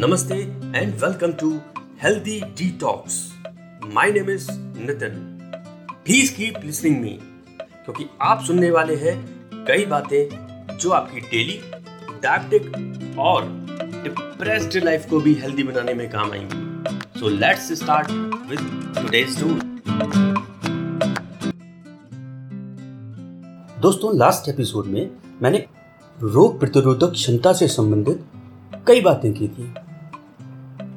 Namaste and welcome to Healthy Detox. My name is Nitin. Please keep listening me, क्योंकि आप सुनने वाले हैं कई बातें जो आपकी डेली डायबिटिक और डिप्रेस्ड लाइफ को भी हेल्दी बनाने में काम आएँगी so let's start with today's tour दोस्तों लास्ट एपिसोड में मैंने रोग प्रतिरोधक क्षमता से संबंधित कई बातें की थी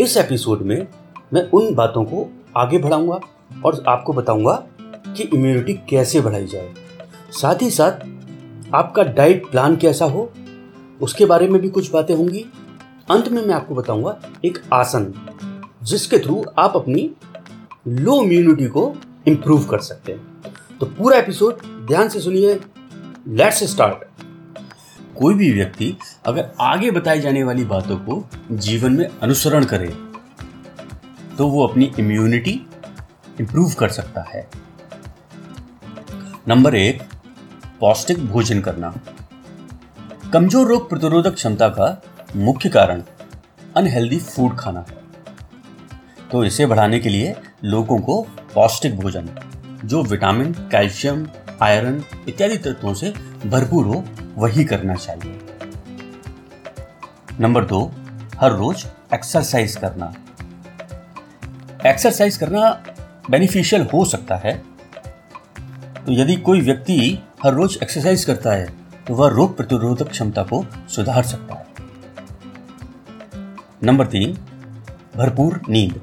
इस एपिसोड में मैं उन बातों को आगे बढ़ाऊँगा और आपको बताऊँगा कि इम्यूनिटी कैसे बढ़ाई जाए। साथ ही साथ आपका डाइट प्लान कैसा हो, उसके बारे में भी कुछ बातें होंगी। अंत में मैं आपको बताऊँगा एक आसन, जिसके थ्रू आप अपनी लो इम्यूनिटी को इम्प्रूव कर सकते हैं। तो पूरा एपिसोड ध्यान से सुनिए। लेट्स स्टार्ट कोई भी व्यक्ति अगर आगे बताई जाने वाली बातों को जीवन में अनुसरण करे तो वो अपनी इम्यूनिटी इंप्रूव कर सकता है। नंबर एक, पौष्टिक भोजन करना। कमज़ोर रोग प्रतिरोधक क्षमता का मुख्य कारण अनहेल्दी फ़ूड खाना है। तो इसे बढ़ाने के लिए लोगों को पौष्टिक भोजन, जो विटामिन कैल्शियम आयरन इत्यादि तत्वों से भरपूर हो वही करना चाहिए। नंबर दो, हर रोज एक्सरसाइज करना। एक्सरसाइज करना बेनिफिशियल हो सकता है। तो यदि कोई व्यक्ति हर रोज एक्सरसाइज करता है तो वह रोग प्रतिरोधक क्षमता को सुधार सकता है। नंबर तीन, भरपूर नींद।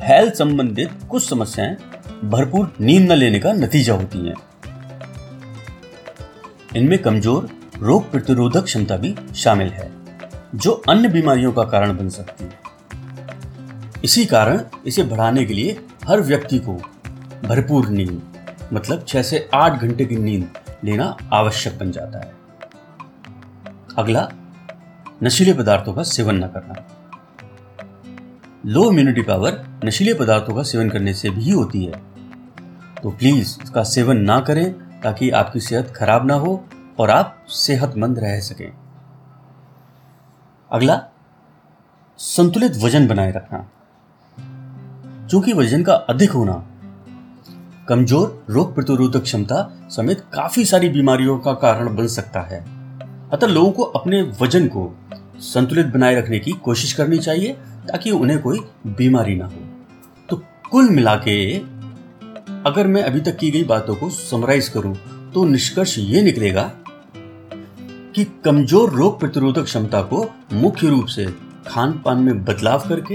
हेल्थ संबंधित कुछ समस्याएँ भरपूर नींद न लेने का नतीजा होती हैं। इनमें कमज़ोर, रोग प्रतिरोधक क्षमता भी शामिल है, जो अन्य बीमारियों का कारण बन सकती है। इसी कारण इसे बढ़ाने के लिए हर व्यक्ति को भरपूर नींद मतलब छह से आठ घंटे की नींद लेना आवश्यक बन जाता है। अगला, नशीले पदार्थों का सेवन न करना। लो इम्यूनिटी पावर नशीले पदार्थों का सेवन करने से भी होती है। तो प्लीज़ इसका सेवन ना करें ताकि आपकी सेहत खराब ना हो और आप सेहतमंद रह सकें। अगला, संतुलित वज़न बनाए रखना। चूँकि वज़न का अधिक होना, कमज़ोर रोग प्रतिरोधक क्षमता समेत काफ़ी सारी बीमारियों का कारण बन सकता है। अतः लोगों को अपने वज़न को संतुलित बनाए रखने की कोशिश करनी चाहिए ताकि उन्हें कोई बीमारी ना हो। तो कुल मिला के अगर मैं अभी तक की गई बातों को समराइज करूँ तो निष्कर्ष ये निकलेगा कि कमज़ोर रोग प्रतिरोधक क्षमता को मुख्य रूप से खान पान में बदलाव करके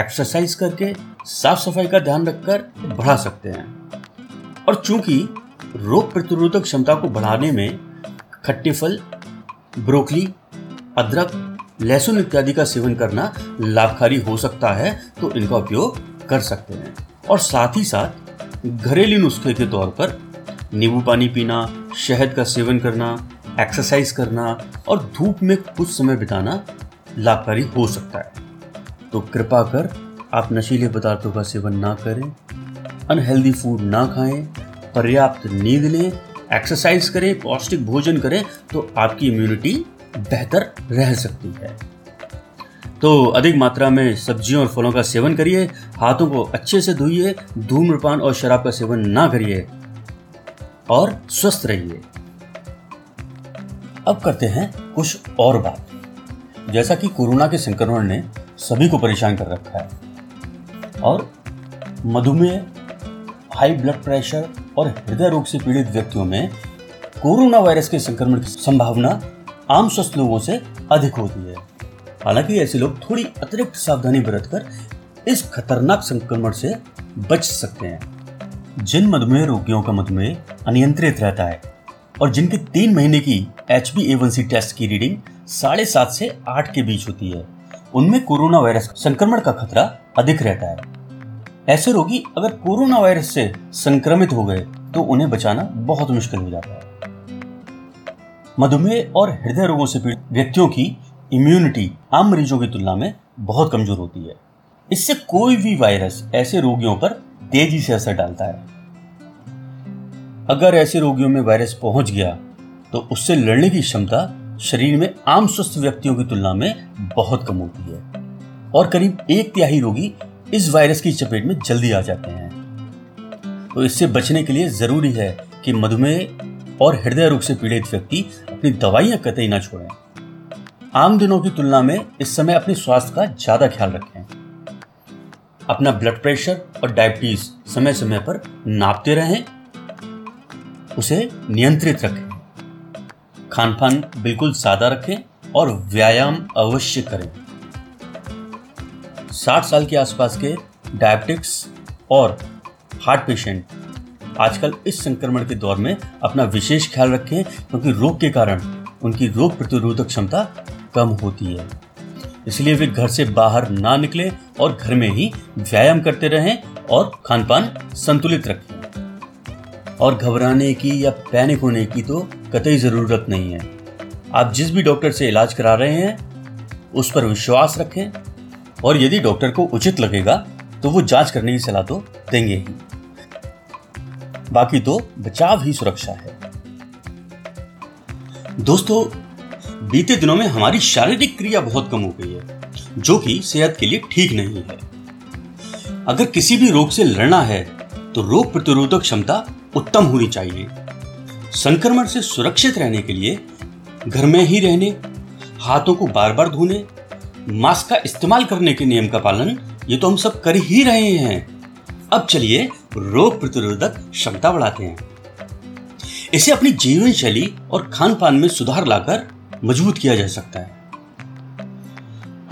एक्सरसाइज करके साफ़ सफ़ाई का ध्यान रखकर बढ़ा सकते हैं। और चूँकि रोग प्रतिरोधक क्षमता को बढ़ाने में खट्टे फल ब्रोकली, अदरक, लहसुन इत्यादि का सेवन करना लाभकारी हो सकता है तो इनका उपयोग कर सकते हैं। और साथ ही साथ घरेलू नुस्खे के तौर पर नींबू पानी पीना, शहद का सेवन करना एक्सरसाइज करना और धूप में कुछ समय बिताना लाभकारी हो सकता है। तो कृपा कर आप नशीले पदार्थों का सेवन ना करें अनहेल्दी फ़ूड ना खाएँ, पर्याप्त नींद लें एक्सरसाइज करें, पौष्टिक भोजन करें तो आपकी इम्यूनिटी बेहतर रह सकती है। तो अधिक मात्रा में सब्जियों और फलों का सेवन करिए, हाथों को अच्छे से धोइए, धूम्रपान और शराब का सेवन ना करिए और स्वस्थ रहिए। अब करते हैं कुछ और बात। जैसा कि कोरोना के संक्रमण ने सभी को परेशान कर रखा है और मधुमेह हाई ब्लड प्रेशर और हृदय रोग से पीड़ित व्यक्तियों में कोरोना वायरस के संक्रमण की संभावना आम स्वस्थ लोगों से अधिक होती है। हालाँकि ऐसे लोग थोड़ी अतिरिक्त सावधानी बरतकर इस खतरनाक संक्रमण से बच सकते हैं। जिन मधुमेह रोगियों का मधुमेह अनियंत्रित रहता है और जिनके तीन महीने की एच बी टेस्ट की रीडिंग साढ़े सात से आठ के बीच होती है, उनमें कोरोना वायरस संक्रमण का खतरा अधिक रहता है। ऐसे रोगी अगर कोरोना वायरस से संक्रमित हो गए तो उन्हें बचाना बहुत मुश्किल हो जाता है। मधुमेह और हृदय रोगों से पीड़ित व्यक्तियों की इम्यूनिटी आम मरीजों की तुलना में बहुत कमज़ोर होती है। इससे कोई भी वायरस ऐसे रोगियों पर तेज़ी से असर डालता है। अगर ऐसे रोगियों में वायरस पहुँच गया तो उससे लड़ने की क्षमता शरीर में आम स्वस्थ व्यक्तियों की तुलना में बहुत कम होती है। और करीब एक तिहाई रोगी इस वायरस की चपेट में जल्दी आ जाते हैं। तो इससे बचने के लिए ज़रूरी है कि मधुमेह और हृदय रोग से पीड़ित व्यक्ति अपनी दवाइयाँ कतई ना छोड़ें। आम दिनों की तुलना में इस समय अपने स्वास्थ्य का ज़्यादा ख्याल रखें। अपना ब्लड प्रेशर और डायबिटीज़ समय समय पर नापते रहें। उसे नियंत्रित रखें। खान पान बिल्कुल सादा रखें और व्यायाम अवश्य करें। 60 साल के आसपास के डायबिटिक्स और हार्ट पेशेंट आजकल इस संक्रमण के दौर में अपना विशेष ख्याल रखें, क्योंकि रोग के कारण उनकी रोग प्रतिरोधक क्षमता कम होती है। इसलिए वे घर से बाहर ना निकले और घर में ही व्यायाम करते रहें और खान पान संतुलित रखें। और घबराने की या पैनिक होने की तो कतई ज़रूरत नहीं है। आप जिस भी डॉक्टर से इलाज करा रहे हैं, उस पर विश्वास रखें और यदि डॉक्टर को उचित लगेगा तो वो जाँच करने की सलाह तो देंगे ही। बाकी तो बचाव ही सुरक्षा है। दोस्तों बीते दिनों में हमारी शारीरिक क्रिया बहुत कम हो गई है, जो कि सेहत के लिए ठीक नहीं है। अगर किसी भी रोग से लड़ना है तो रोग प्रतिरोधक क्षमता उत्तम होनी चाहिए। संक्रमण से सुरक्षित रहने के लिए घर में ही रहने, हाथों को बार बार धोने, मास्क का इस्तेमाल करने के नियम का पालन, ये तो हम सब कर ही रहे हैं। अब चलिए रोग प्रतिरोधक क्षमता बढ़ाते हैं। इसे अपनी जीवन शैली और खान पान में सुधार लाकर मज़बूत किया जा सकता है।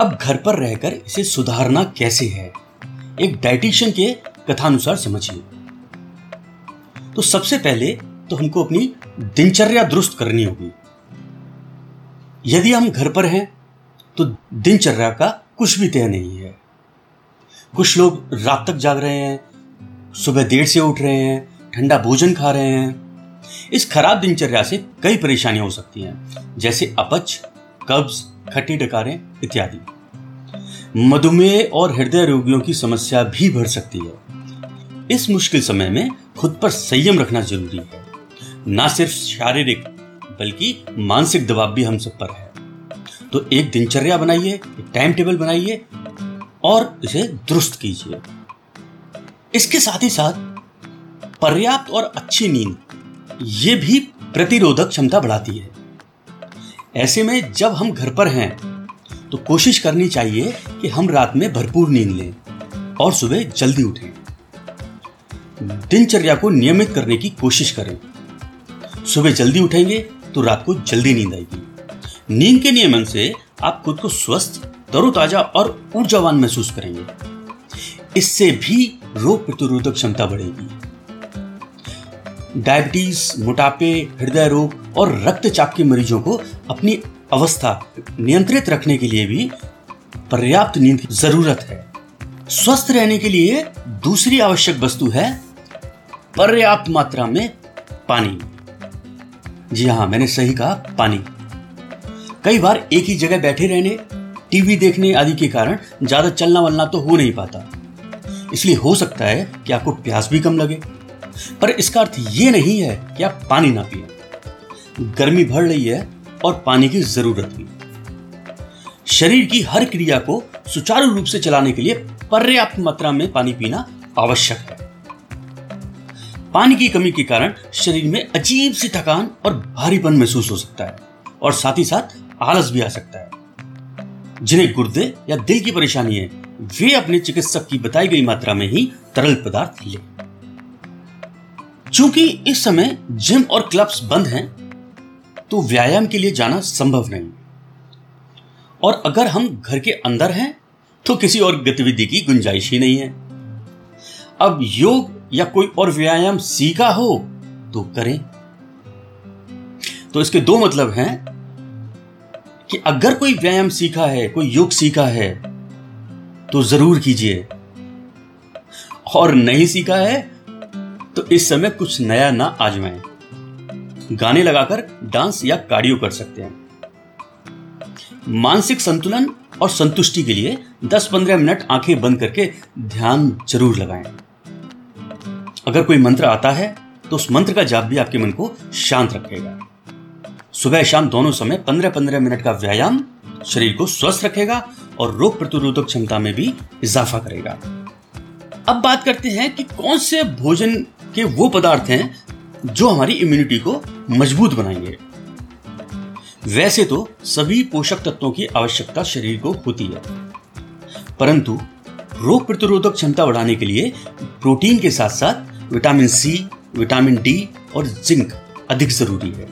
अब घर पर रहकर इसे सुधारना कैसे है? एक डाइटिशियन के कथानुसार समझिए। तो सबसे पहले तो हमको अपनी दिनचर्या दुरुस्त करनी होगी। यदि हम घर पर हैं तो दिनचर्या का कुछ भी तय नहीं है। कुछ लोग रात तक जाग रहे हैं, सुबह देर से उठ रहे हैं, ठंडा भोजन खा रहे हैं। इस खराब दिनचर्या से कई परेशानियाँ हो सकती हैं, जैसे अपच, कब्ज, खट्टी डकारें इत्यादि। मधुमेह और हृदय रोगियों की समस्या भी बढ़ सकती है। इस मुश्किल समय में खुद पर संयम रखना ज़रूरी है। न सिर्फ़ शारीरिक, बल्कि मानसिक दबाव भी हम सब पर है। तो एक दिनचर्या बनाइए टाइम टेबल बनाइए और इसे दुरुस्त कीजिए। इसके साथ ही साथ पर्याप्त और अच्छी नींद ये भी प्रतिरोधक क्षमता बढ़ाती है। ऐसे में जब हम घर पर हैं तो कोशिश करनी चाहिए कि हम रात में भरपूर नींद लें और सुबह जल्दी उठें। दिनचर्या को नियमित करने की कोशिश करें। सुबह जल्दी उठेंगे तो रात को जल्दी नींद आएगी। नींद के नियमन से आप खुद को स्वस्थ, तरोताजा और ऊर्जावान महसूस करेंगे। इससे भी रोग प्रतिरोधक क्षमता बढ़ेगी। डायबिटीज़, मोटापे, हृदय रोग और रक्तचाप के मरीजों को अपनी अवस्था नियंत्रित रखने के लिए भी पर्याप्त नींद की ज़रूरत है। स्वस्थ रहने के लिए दूसरी आवश्यक वस्तु है पर्याप्त मात्रा में पानी। जी हाँ मैंने सही कहा, पानी। कई बार एक ही जगह बैठे रहने, टीवी देखने आदि के कारण ज़्यादा चलना वलना तो हो नहीं पाता। इसलिए हो सकता है कि आपको प्यास भी कम लगे। पर इसका अर्थ ये नहीं है कि आप पानी ना पिए। गर्मी बढ़ रही है और पानी की ज़रूरत भी। शरीर की हर क्रिया को सुचारू रूप से चलाने के लिए पर्याप्त मात्रा में पानी पीना आवश्यक है। पानी की कमी के कारण शरीर में अजीब सी थकान और भारीपन महसूस हो सकता है और साथ ही साथ आलस भी आ सकता है। जिन्हें गुर्दे या दिल की परेशानी है, वे अपने चिकित्सक की बताई गई मात्रा में ही तरल पदार्थ ले। चूँकि इस समय जिम और क्लब्स बंद हैं तो व्यायाम के लिए जाना संभव नहीं। और अगर हम घर के अंदर हैं तो किसी और गतिविधि की गुंजाइश ही नहीं है। अब योग या कोई और व्यायाम सीखा हो तो करें। तो इसके दो मतलब हैं कि अगर कोई व्यायाम सीखा है, कोई योग सीखा है तो ज़रूर कीजिए। और नहीं सीखा है तो इस समय कुछ नया ना आजमाएँ। गाने लगाकर डांस या कार्डियो कर सकते हैं। मानसिक संतुलन और संतुष्टि के लिए 10-15 मिनट आँखें बंद करके ध्यान ज़रूर लगाएँ। अगर कोई मंत्र आता है तो उस मंत्र का जाप भी आपके मन को शांत रखेगा। सुबह शाम दोनों समय पंद्रह पंद्रह मिनट का व्यायाम शरीर को स्वस्थ रखेगा और रोग प्रतिरोधक क्षमता में भी इजाफा करेगा। अब बात करते हैं कि कौन से भोजन के वो पदार्थ हैं जो हमारी इम्यूनिटी को मज़बूत बनाएँगे। वैसे तो सभी पोषक तत्वों की आवश्यकता शरीर को होती है। परंतु रोग प्रतिरोधक क्षमता बढ़ाने के लिए प्रोटीन के साथ साथ विटामिन सी विटामिन डी और जिंक अधिक ज़रूरी है।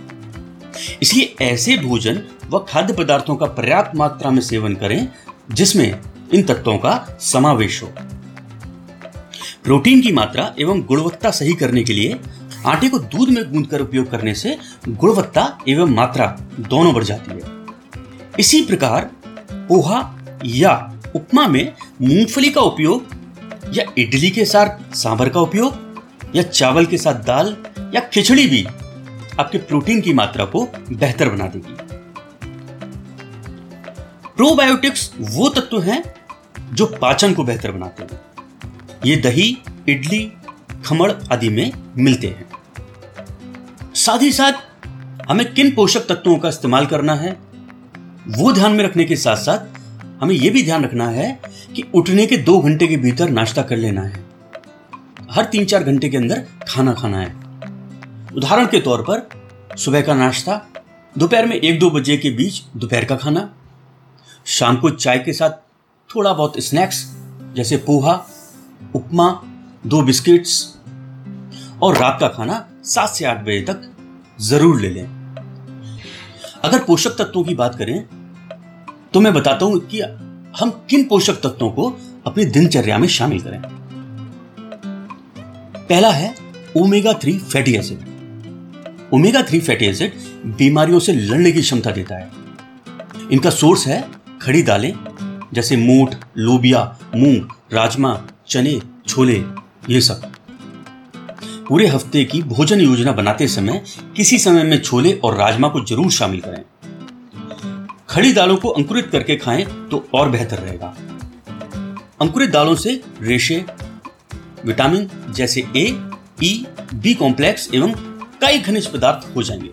इसलिए ऐसे भोजन व खाद्य पदार्थों का पर्याप्त मात्रा में सेवन करें जिसमें इन तत्वों का समावेश हो। प्रोटीन की मात्रा एवं गुणवत्ता सही करने के लिए आटे को दूध में गूंद कर उपयोग करने से गुणवत्ता एवं मात्रा दोनों बढ़ जाती है। इसी प्रकार पोहा या उपमा में मूंगफली का उपयोग या इडली के साथ सांभर का उपयोग या चावल के साथ दाल या खिचड़ी भी आपके प्रोटीन की मात्रा को बेहतर बना देगी। प्रोबायोटिक्स वो तत्व हैं जो पाचन को बेहतर बनाते हैं। ये दही, इडली, खमड़ आदि में मिलते हैं। साथ ही साथ हमें किन पोषक तत्वों का इस्तेमाल करना है, वो ध्यान में रखने के साथ साथ हमें यह भी ध्यान रखना है कि उठने के दो घंटे के भीतर नाश्ता कर लेना है। हर तीन चार घंटे के अंदर खाना खाना है। उदाहरण के तौर पर, सुबह का नाश्ता, दोपहर में एक दो बजे के बीच दोपहर का खाना, शाम को चाय के साथ थोड़ा बहुत स्नैक्स, जैसे पोहा उपमा, दो बिस्किट्स और रात का खाना सात से आठ बजे तक ज़रूर ले लें। अगर पोषक तत्वों की बात करें तो मैं बताता हूँ कि हम किन पोषक तत्वों को अपनी दिनचर्या में शामिल करें। पहला है omega three fatty acid. Omega three fatty acid बीमारियों से लड़ने की क्षमता देता है। इनका सोर्स है खड़ी दालें, जैसे मूठ, लोबिया, मूंग, राजमा चने, छोले, ये सब। पूरे हफ़्ते की भोजन योजना बनाते समय किसी समय में छोले और राजमा को ज़रूर शामिल करें। खड़ी दालों को अंकुरित करके खाएँ तो और बेहतर रहेगा। अंकुरित दालों से रेशे, विटामिन जैसे ए, ई, बी कॉम्प्लेक्स एवं कई खनिज पदार्थ हो जाएँगे।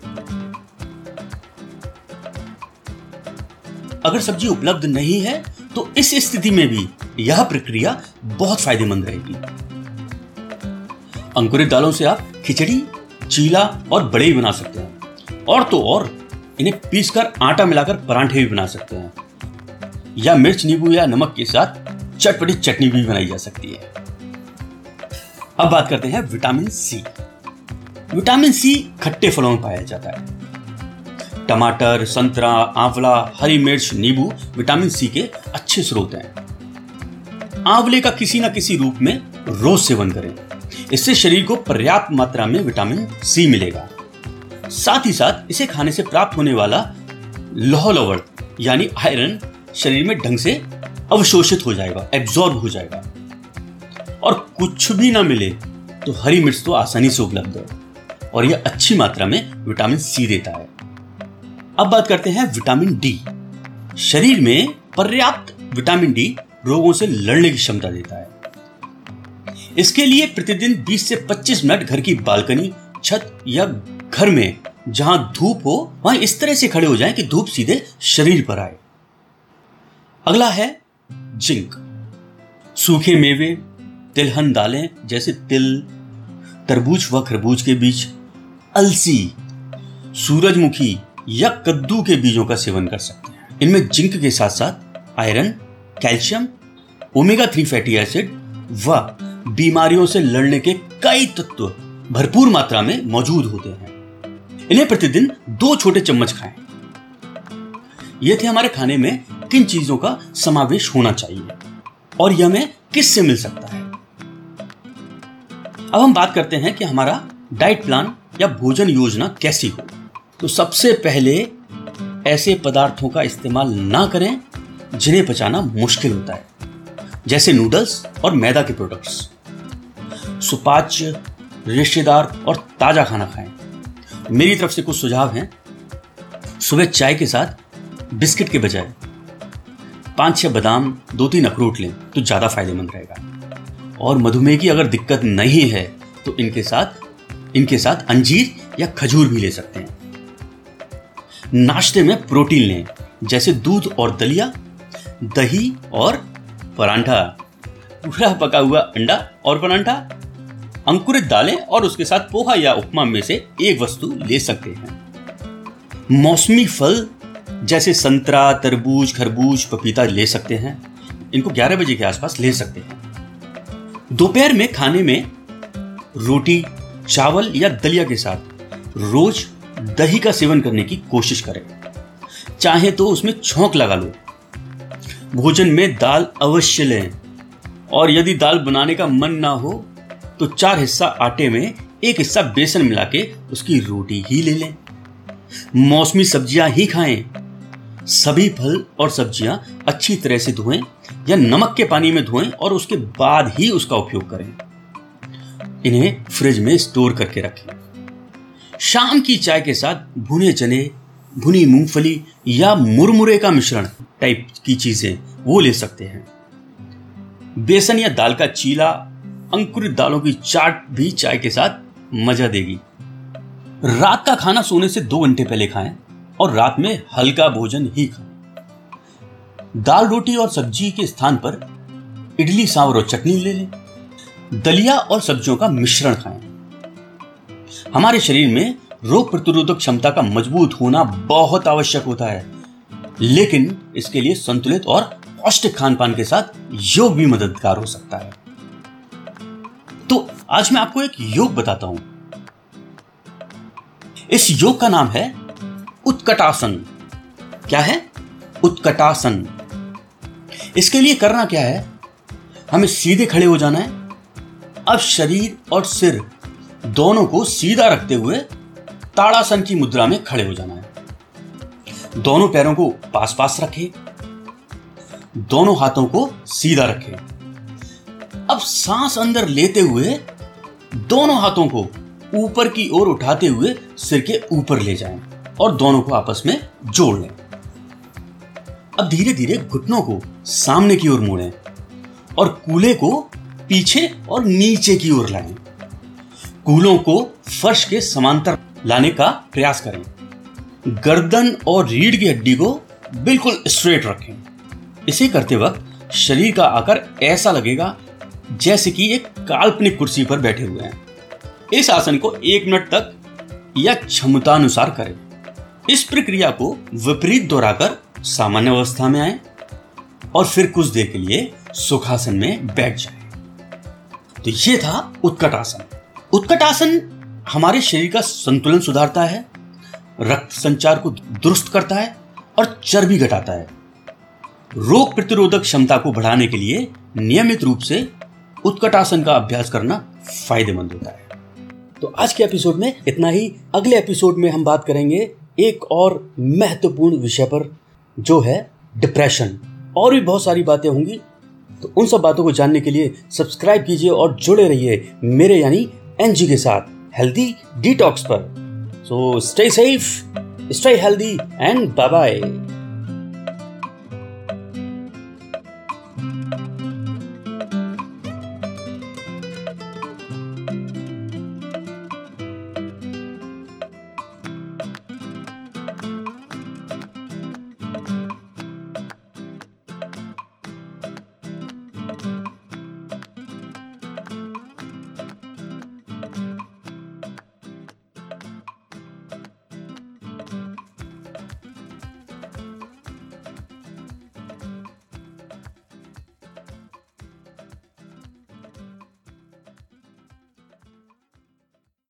अगर सब्ज़ी उपलब्ध नहीं है तो इस स्थिति में भी यह प्रक्रिया बहुत फ़ायदेमंद रहेगी। अंकुरित दालों से आप खिचड़ी, चीला और बड़े भी बना सकते हैं। और तो और, इन्हें पीसकर आटा मिलाकर परांठे भी बना सकते हैं। या मिर्च, नींबू या नमक के साथ चटपटी चटनी भी बनाई जा सकती है। अब बात करते हैं विटामिन सी। विटामिन सी खट्टे फलों में पाया जाता है। टमाटर, संतरा, आंवला, हरी मिर्च, नींबू, विटामिन सी के अच्छे स्रोत हैं। आंवले का किसी न किसी रूप में रोज सेवन करें। इससे शरीर को पर्याप्त मात्रा में विटामिन सी मिलेगा। साथ ही साथ इसे खाने से प्राप्त होने वाला लोह यानी आयरन, शरीर में ढंग से अवशोषित हो जाएगा, एब्जॉर्ब हो जाएगा। और कुछ भी ना मिले तो हरी मिर्च तो आसानी से उपलब्ध है और यह अच्छी मात्रा में विटामिन सी देता है। अब बात करते हैं विटामिन डी। शरीर में पर्याप्त विटामिन डी रोगों से लड़ने की क्षमता देता है। इसके लिए प्रतिदिन 20 से 25 मिनट घर की बालकनी, छत या घर में जहाँ धूप हो, वहाँ इस तरह से खड़े हो जाएँ कि धूप सीधे शरीर पर आए। अगला है जिंक। सूखे मेवे, तिलहन दालें जैसे तिल, तरबूज व खरबूज के बीज अलसी, सूरजमुखी या कद्दू के बीजों का सेवन कर सकते हैं। इनमें जिंक के साथ साथ iron, calcium, omega three fatty acid व बीमारियों से लड़ने के कई तत्व भरपूर मात्रा में मौजूद होते हैं। इन्हें प्रतिदिन दो छोटे चम्मच खाएँ। यह थे हमारे खाने में किन चीज़ों का समावेश होना चाहिए और यह हमें किस से मिल सकता है। अब हम बात करते हैं कि हमारा डाइट प्लान या भोजन योजना कैसी हो। तो सबसे पहले ऐसे पदार्थों का इस्तेमाल ना करें जिन्हें पचाना मुश्किल होता है, जैसे नूडल्स और मैदा के प्रोडक्ट्स सुपाच्य, रिश्तेदार और ताज़ा खाना खाएँ। मेरी तरफ़ से कुछ सुझाव हैं। सुबह चाय के साथ बिस्किट के बजाय पाँच छह बादाम दो तीन अखरोट लें तो ज़्यादा फ़ायदेमंद रहेगा। और मधुमेह की अगर दिक्कत नहीं है तो इनके साथ इनके साथ अंजीर या खजूर भी ले सकते हैं। नाश्ते में प्रोटीन लें, जैसे दूध और दलिया, दही और परांठा। पूरा पका हुआ अंडा और परांठा, अंकुरित दालें और उसके साथ पोहा या उपमा में से एक वस्तु ले सकते हैं। मौसमी फल, जैसे संतरा, तरबूज, खरबूज, पपीता ले सकते हैं। इनको 11 बजे के आसपास ले सकते हैं। दोपहर में खाने में रोटी, चावल या दलिया के साथ रोज दही का सेवन करने की कोशिश करें। चाहे तो उसमें छोंक लगा लो। भोजन में दाल अवश्य लें। और यदि दाल बनाने का मन ना हो तो चार हिस्सा आटे में, एक हिस्सा बेसन मिला के उसकी रोटी ही ले लें। मौसमी सब्ज़ियाँ ही खाएँ। सभी फल और सब्ज़ियाँ अच्छी तरह से धोएँ या नमक के पानी में धोएँ और उसके बाद ही उसका उपयोग करें। इन्हें फ्रिज में स्टोर करके रखें। शाम की चाय के साथ भुने चने, भुनी मूंगफली या मुरमुरे का मिश्रण टाइप की चीज़ें वो ले सकते हैं। बेसन या दाल का चीला, अंकुरित दालों की चाट भी चाय के साथ मज़ा देगी। रात का खाना सोने से दो घंटे पहले खाएँ और रात में हल्का भोजन ही खाएँ। दाल रोटी और सब्ज़ी के स्थान पर इडली सांवर और चटनी ले लें। दलिया और सब्जियों का मिश्रण खाएँ। हमारे शरीर में रोग प्रतिरोधक क्षमता का मज़बूत होना बहुत आवश्यक होता है। लेकिन इसके लिए संतुलित और पौष्टिक खान पान के साथ योग भी मददगार हो सकता है। तो आज मैं आपको एक योग बताता हूँ। इस योग का नाम है उत्कटासन। क्या है? उत्कटासन। इसके लिए करना क्या है? हमें सीधे खड़े हो जाना है। अब शरीर और सिर दोनों को सीधा रखते हुए ताड़ासन की मुद्रा में खड़े हो जाना है। दोनों पैरों को पास पास रखें। दोनों हाथों को सीधा रखें। अब सांस अंदर लेते हुए दोनों हाथों को ऊपर की ओर उठाते हुए सिर के ऊपर ले जाएँ और दोनों को आपस में जोड़ लें। अब धीरे धीरे घुटनों को सामने की ओर मोड़ें और कूले को पीछे और नीचे की ओर लाएँ। कूलों को फर्श के समांतर लाने का प्रयास करें। गर्दन और रीढ़ की हड्डी को बिल्कुल स्ट्रेट रखें। इसे करते वक्त शरीर का आकार ऐसा लगेगा जैसे कि एक काल्पनिक कुर्सी पर बैठे हुए हैं। इस आसन को एक मिनट तक या क्षमता अनुसार करें। इस प्रक्रिया को विपरीत दोहराकर सामान्य अवस्था में आए और फिर कुछ देर के लिए सुखासन में बैठ जाए। तो ये था उत्कट आसन। उत्कट आसन हमारे शरीर का संतुलन सुधारता है, रक्त संचार को दुरुस्त करता है और चर्बी घटाता है। रोग प्रतिरोधक क्षमता को बढ़ाने के लिए नियमित रूप से उत्कटासन का अभ्यास करना फ़ायदेमंद होता है। तो आज के एपिसोड में इतना ही। अगले एपिसोड में हम बात करेंगे एक और महत्वपूर्ण विषय पर, जो है डिप्रेशन। और भी बहुत सारी बातें होंगी। तो उन सब बातों को जानने के लिए सब्सक्राइब कीजिए और जुड़े रहिए मेरे यानी एनजी के साथ हेल्दी डिटॉक्स पर। So stay safe stay healthy and bye bye